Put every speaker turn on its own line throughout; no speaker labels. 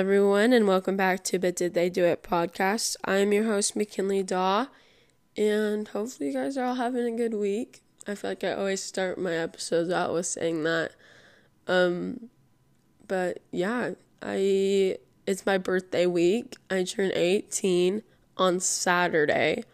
everyone, and welcome back to But Did They Do It podcast. I'm your host, McKinley Daw, and hopefully, you guys are all having a good week. I feel like I always start my episodes out with saying that. Um, but yeah, I it's my birthday week. I turn 18 on Saturday,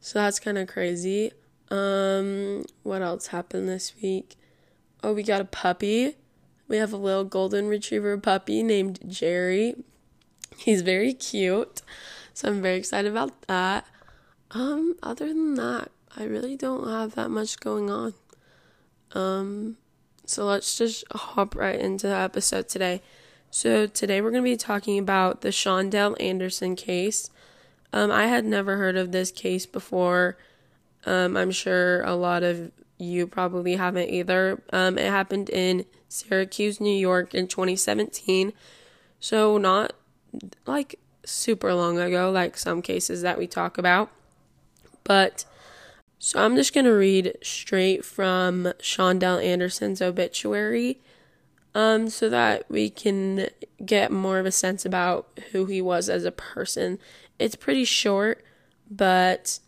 so that's kind of crazy. Um, what else happened this week? Oh, we got a puppy we have a little golden retriever puppy named Jerry. He's very cute. So I'm very excited about that. Um, other than that, I really don't have that much going on. Um, so let's just hop right into the episode today. So today we're going to be talking about the Shawndell Anderson case. Um, I had never heard of this case before. Um, I'm sure a lot of you probably haven't either. Um, it happened in Syracuse, New York in 2017. So, not like super long ago, like some cases that we talk about. But, so I'm just going to read straight from Shawndell Anderson's obituary um, so that we can get more of a sense about who he was as a person. It's pretty short, but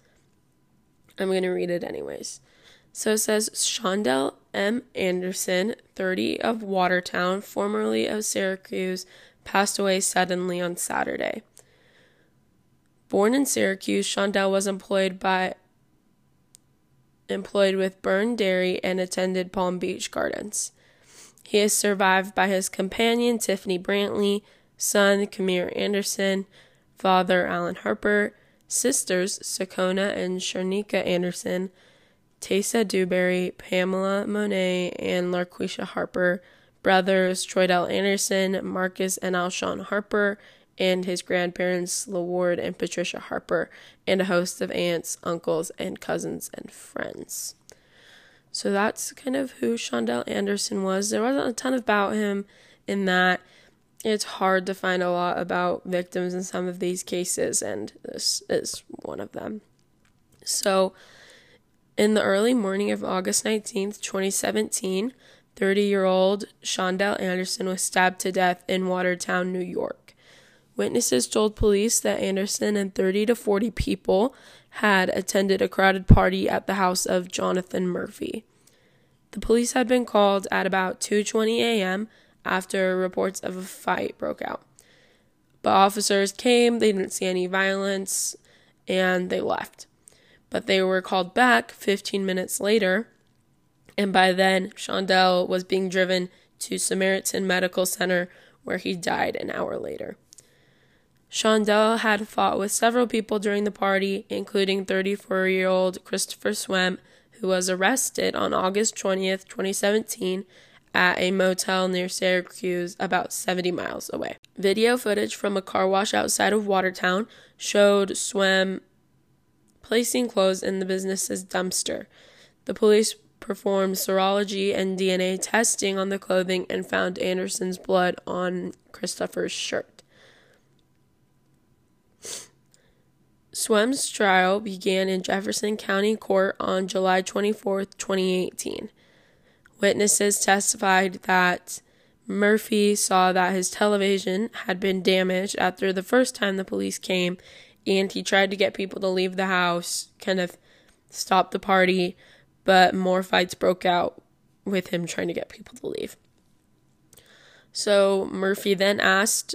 I'm going to read it anyways. So it says Shawndell M. Anderson, 30 of Watertown, formerly of Syracuse, passed away suddenly on Saturday. Born in Syracuse, Shawndell was employed by employed with Byrne Dairy and attended Palm Beach Gardens. He is survived by his companion Tiffany Brantley, son Kamir Anderson, father Alan Harper, sisters Sakona and Sharnika Anderson, Tessa Dewberry, Pamela Monet, and Larquisha Harper, brothers Troy Troydell Anderson, Marcus and Alshon Harper, and his grandparents LaWard and Patricia Harper, and a host of aunts, uncles, and cousins and friends. So that's kind of who Shawndell Anderson was. There wasn't a ton about him in that it's hard to find a lot about victims in some of these cases, and this is one of them. So, in the early morning of August 19, 2017, 30 year old Shawndell Anderson was stabbed to death in Watertown, New York. Witnesses told police that Anderson and 30 to 40 people had attended a crowded party at the house of Jonathan Murphy. The police had been called at about 2:20 a.m. after reports of a fight broke out. But officers came, they didn't see any violence, and they left but they were called back 15 minutes later. And by then, Shawndell was being driven to Samaritan Medical Center, where he died an hour later. Shawndell had fought with several people during the party, including 34 year old Christopher Swen, who was arrested on August 20th, 2017, at a motel near Syracuse, about 70 miles away. Video footage from a car wash outside of Watertown showed Swen placing clothes in the business's dumpster. The police performed serology and DNA testing on the clothing and found Anderson's blood on Christopher's shirt. Swen's trial began in Jefferson County Court on July 24, 2018. Witnesses testified that Murphy saw that his television had been damaged after the first time the police came and he tried to get people to leave the house, kind of stop the party, but more fights broke out with him trying to get people to leave. So Murphy then asked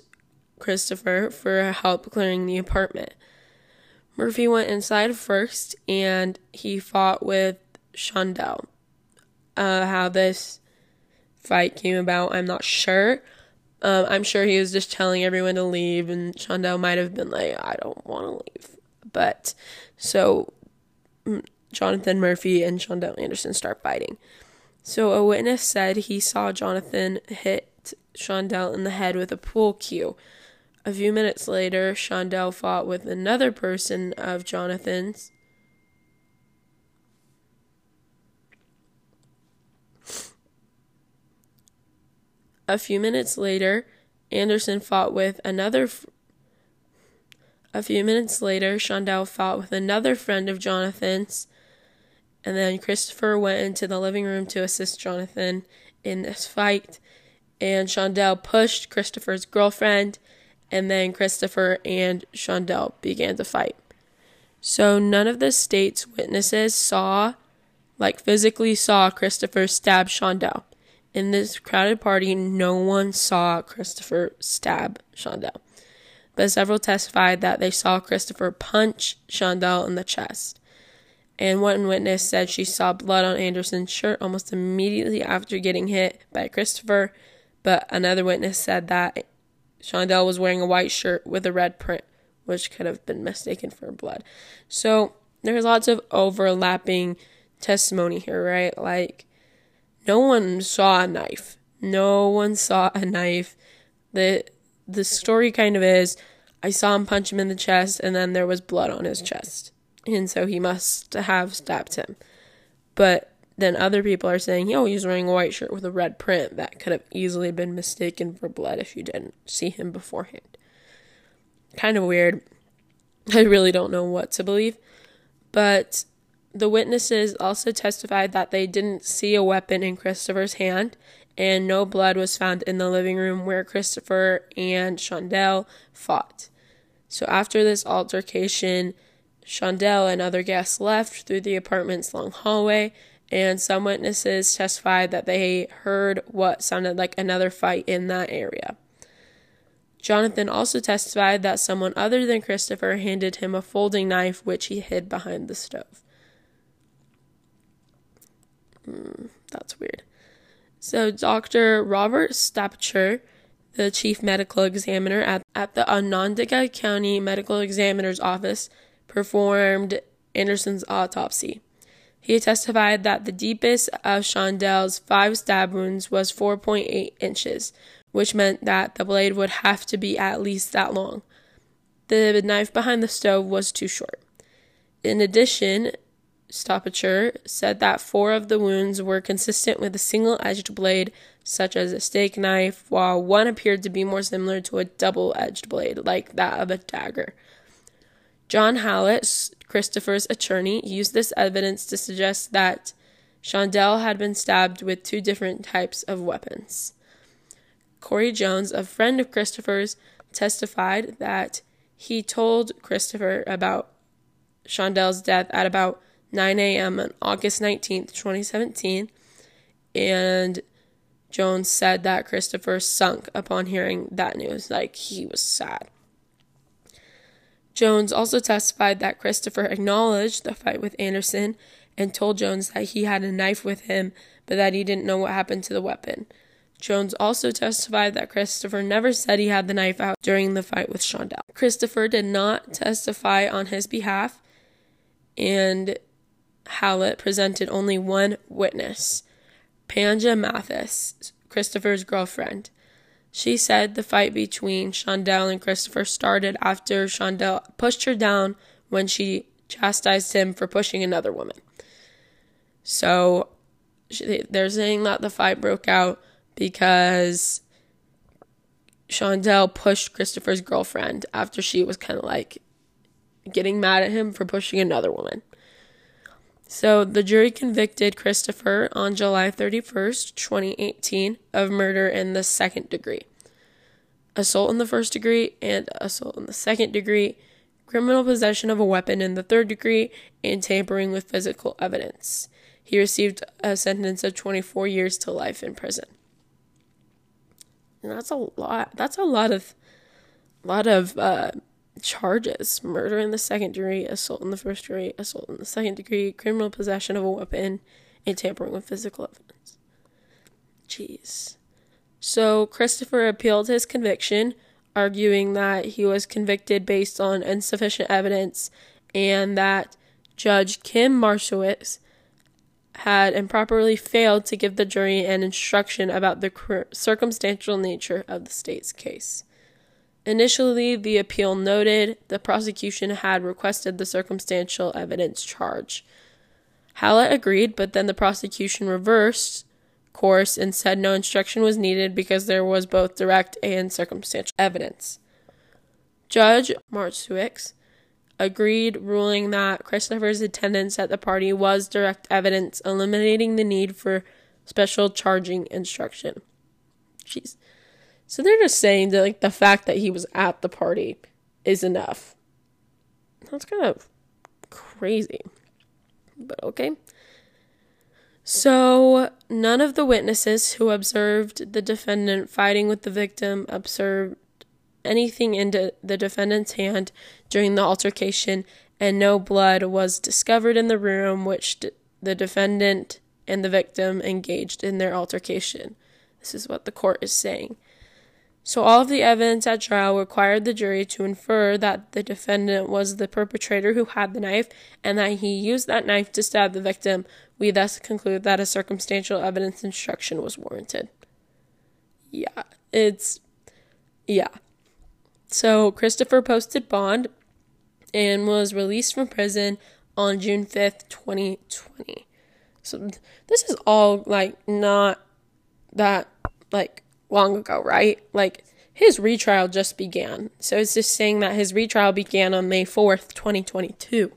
Christopher for help clearing the apartment. Murphy went inside first and he fought with Shawndell. Uh, how this fight came about, I'm not sure, um, I'm sure he was just telling everyone to leave, and Shawndell might have been like, I don't want to leave. But so mm, Jonathan Murphy and Shawndell Anderson start fighting. So a witness said he saw Jonathan hit Shawndell in the head with a pool cue. A few minutes later, Shawndell fought with another person of Jonathan's A few minutes later, Anderson fought with another. A few minutes later, Shawndell fought with another friend of Jonathan's, and then Christopher went into the living room to assist Jonathan in this fight. and Shawndell pushed Christopher's girlfriend, and then Christopher and Shawndell began to fight. So none of the state's witnesses saw, like physically saw Christopher stab Shawndell. In this crowded party, no one saw Christopher stab Shawndell. But several testified that they saw Christopher punch Shawndell in the chest. And one witness said she saw blood on Anderson's shirt almost immediately after getting hit by Christopher but another witness said that Shawndell was wearing a white shirt with a red print, which could have been mistaken for blood. So there's lots of overlapping testimony here, right? Like, no one saw a knife. No one saw a knife. The the story kind of is I saw him punch him in the chest and then there was blood on his chest. And so he must have stabbed him. But then other people are saying, yo, he's wearing a white shirt with a red print. That could have easily been mistaken for blood if you didn't see him beforehand. Kind of weird. I really don't know what to believe. But the witnesses also testified that they didn't see a weapon in Christopher's hand, and no blood was found in the living room where Christopher and Shawndell fought. So after this altercation, Shawndell and other guests left through the apartment's long hallway and some witnesses testified that they heard what sounded like another fight in that area. Jonathan also testified that someone other than Christopher handed him a folding knife which he hid behind the stove. Mm, that's weird. So, Dr. Robert Stoppacher, the chief medical examiner at, at the Onondaga County Medical Examiner's Office, performed Anderson's autopsy. He testified that the deepest of Shawndell's five stab wounds was 4.8 inches, which meant that the blade would have to be at least that long. The knife behind the stove was too short. In addition, Stoppacher said that four of the wounds were consistent with a single edged blade, such as a steak knife, while one appeared to be more similar to a double edged blade, like that of a dagger. John Hallett, Christopher's attorney, used this evidence to suggest that Shawndell had been stabbed with two different types of weapons. Corey Jones, a friend of Christopher's, testified that he told Christopher about Shawndell's death at about 9 a.m. on August 19th, 2017, and Jones said that Christopher sunk upon hearing that news, like he was sad. Jones also testified that Christopher acknowledged the fight with Anderson and told Jones that he had a knife with him, but that he didn't know what happened to the weapon. Jones also testified that Christopher never said he had the knife out during the fight with Shawndell. Christopher did not testify on his behalf, and Hallett presented only one witness, Panja Mathis, Christopher's girlfriend. She said the fight between Shawndell and Christopher started after Shawndell pushed her down when she chastised him for pushing another woman. So they're saying that the fight broke out because Shawndell pushed Christopher's girlfriend after she was kind of like getting mad at him for pushing another woman. So the jury convicted Christopher on July 31st, 2018, of murder in the second degree, assault in the first degree, and assault in the second degree, criminal possession of a weapon in the third degree, and tampering with physical evidence. He received a sentence of 24 years to life in prison. And that's a lot. That's a lot of, lot of uh, charges murder in the second degree, assault in the first degree, assault in the second degree, criminal possession of a weapon, and tampering with physical evidence. Jeez. So Christopher appealed his conviction, arguing that he was convicted based on insufficient evidence and that Judge Kim Marshowitz had improperly failed to give the jury an instruction about the circumstantial nature of the state's case. Initially, the appeal noted the prosecution had requested the circumstantial evidence charge. Hallett agreed, but then the prosecution reversed course and said no instruction was needed because there was both direct and circumstantial evidence. Judge Marshowitz agreed, ruling that Christopher's attendance at the party was direct evidence, eliminating the need for special charging instruction. Jeez. So they're just saying that like the fact that he was at the party is enough. That's kind of crazy. But okay. So, none of the witnesses who observed the defendant fighting with the victim observed anything in the defendant's hand during the altercation, and no blood was discovered in the room which d- the defendant and the victim engaged in their altercation. This is what the court is saying. So, all of the evidence at trial required the jury to infer that the defendant was the perpetrator who had the knife and that he used that knife to stab the victim. We thus conclude that a circumstantial evidence instruction was warranted. Yeah, it's. Yeah. So, Christopher posted bond and was released from prison on June 5th, 2020. So, this is all like not that like long ago, right? Like his retrial just began. So it's just saying that his retrial began on May 4th, 2022.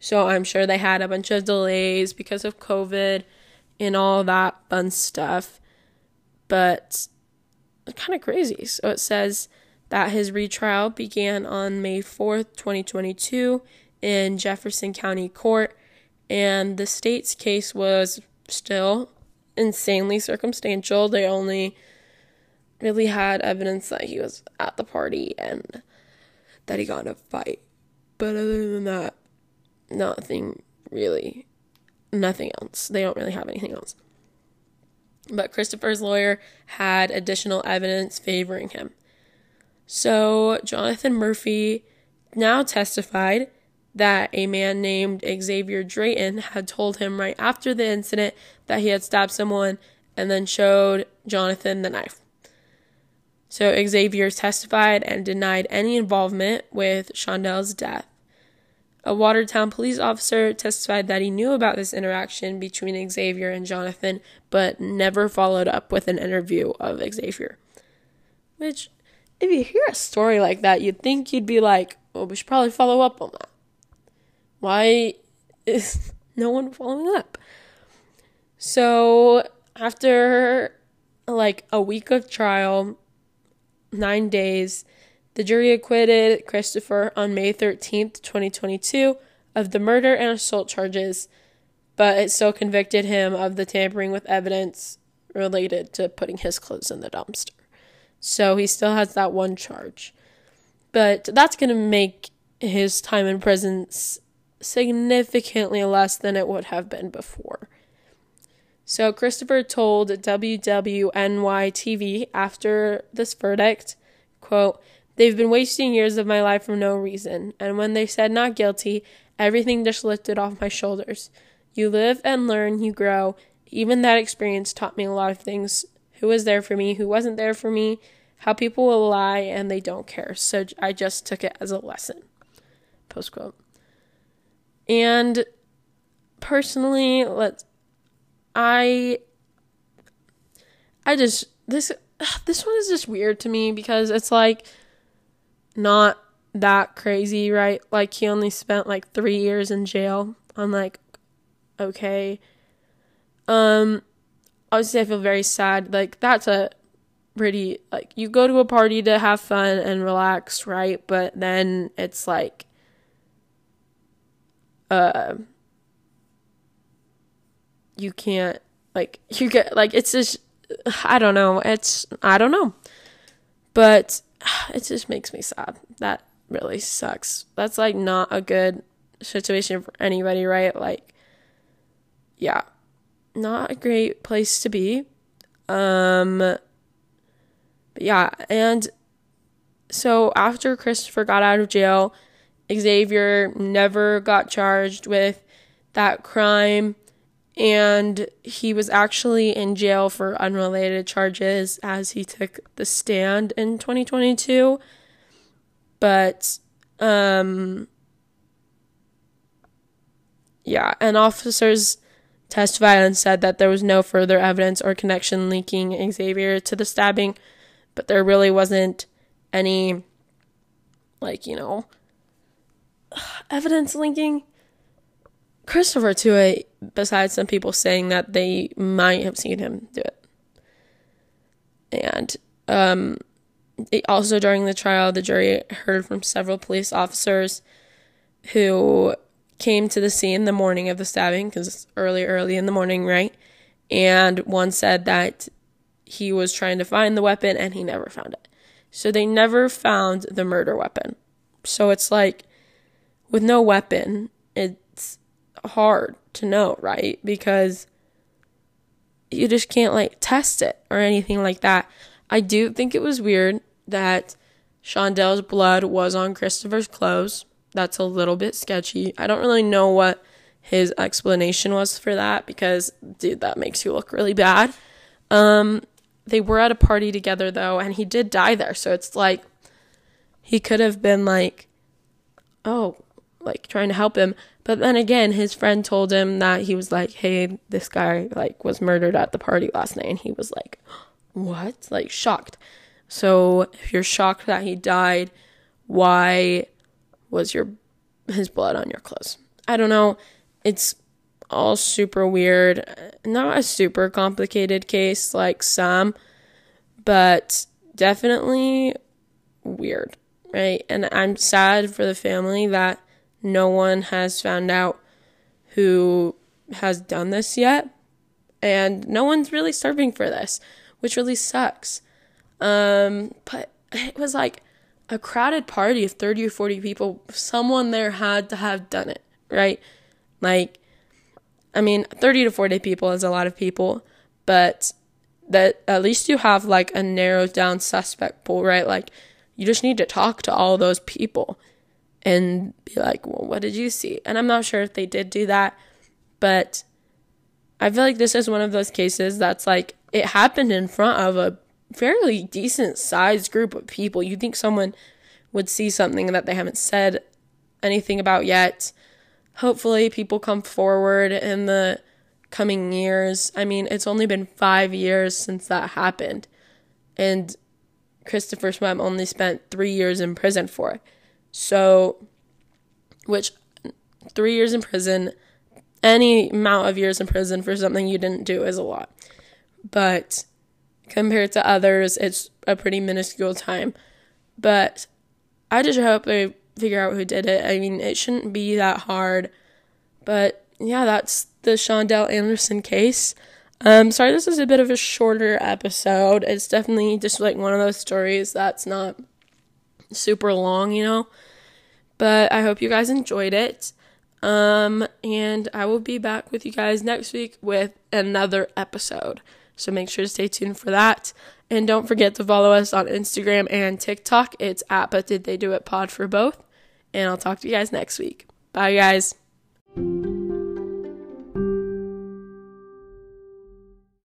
So I'm sure they had a bunch of delays because of COVID and all that fun stuff. But kind of crazy. So it says that his retrial began on May 4th, 2022 in Jefferson County Court and the state's case was still insanely circumstantial. They only really had evidence that he was at the party and that he got in a fight. But other than that, nothing really, nothing else. They don't really have anything else. But Christopher's lawyer had additional evidence favoring him. So Jonathan Murphy now testified that a man named Xavier Drayton had told him right after the incident that he had stabbed someone and then showed Jonathan the knife. So Xavier testified and denied any involvement with Shawndell's death. A Watertown police officer testified that he knew about this interaction between Xavier and Jonathan, but never followed up with an interview of Xavier. Which, if you hear a story like that, you'd think you'd be like, well, we should probably follow up on that. Why is no one following up? So, after like a week of trial, nine days, the jury acquitted Christopher on May 13th, 2022, of the murder and assault charges, but it still convicted him of the tampering with evidence related to putting his clothes in the dumpster. So he still has that one charge. But that's going to make his time in prison significantly less than it would have been before. So Christopher told WWNY TV after this verdict, quote, They've been wasting years of my life for no reason, and when they said not guilty, everything just lifted off my shoulders. You live and learn, you grow. Even that experience taught me a lot of things. Who was there for me, who wasn't there for me, how people will lie and they don't care. So I just took it as a lesson. Post quote. And personally, let's I I just this this one is just weird to me because it's like not that crazy, right? Like he only spent like 3 years in jail. I'm like okay. Um obviously I feel very sad. Like that's a pretty like you go to a party to have fun and relax, right? But then it's like uh you can't like you get like it's just I don't know. It's I don't know. But it just makes me sad. That really sucks. That's like not a good situation for anybody, right? Like yeah. Not a great place to be. Um but yeah, and so after Christopher got out of jail, Xavier never got charged with that crime and he was actually in jail for unrelated charges as he took the stand in 2022 but um yeah and officers testified and said that there was no further evidence or connection linking Xavier to the stabbing but there really wasn't any like you know evidence linking Christopher to it, besides some people saying that they might have seen him do it. And um, it, also during the trial, the jury heard from several police officers who came to the scene the morning of the stabbing because it's early, early in the morning, right? And one said that he was trying to find the weapon and he never found it. So they never found the murder weapon. So it's like with no weapon, it's hard to know, right? Because you just can't like test it or anything like that. I do think it was weird that Shawndell's blood was on Christopher's clothes. That's a little bit sketchy. I don't really know what his explanation was for that because, dude, that makes you look really bad. Um, they were at a party together though, and he did die there. So it's like he could have been like, oh, like trying to help him. But then again, his friend told him that he was like, hey, this guy like was murdered at the party last night, and he was like, what? Like shocked. So if you're shocked that he died, why was your his blood on your clothes? I don't know. It's all super weird. Not a super complicated case like some, but definitely weird, right? And I'm sad for the family that no one has found out who has done this yet. And no one's really serving for this, which really sucks. Um, but it was like a crowded party of 30 or 40 people. Someone there had to have done it, right? Like, I mean, 30 to 40 people is a lot of people, but that at least you have like a narrowed down suspect pool, right? Like, you just need to talk to all those people and be like, well, what did you see? And I'm not sure if they did do that, but I feel like this is one of those cases that's like, it happened in front of a fairly decent sized group of people. You think someone would see something that they haven't said anything about yet hopefully people come forward in the coming years. I mean, it's only been five years since that happened. And Christopher Swen only spent three years in prison for it. So, which three years in prison, any amount of years in prison for something you didn't do is a lot. But compared to others, it's a pretty minuscule time. But I just hope they figure out who did it. I mean, it shouldn't be that hard. But yeah, that's the Shawndell Anderson case. Um, sorry, this is a bit of a shorter episode. It's definitely just like one of those stories that's not super long, you know. But I hope you guys enjoyed it. Um, and I will be back with you guys next week with another episode. So make sure to stay tuned for that. And don't forget to follow us on Instagram and TikTok. It's at But Did They Do It Pod for both. And I'll talk to you guys next week. Bye, guys.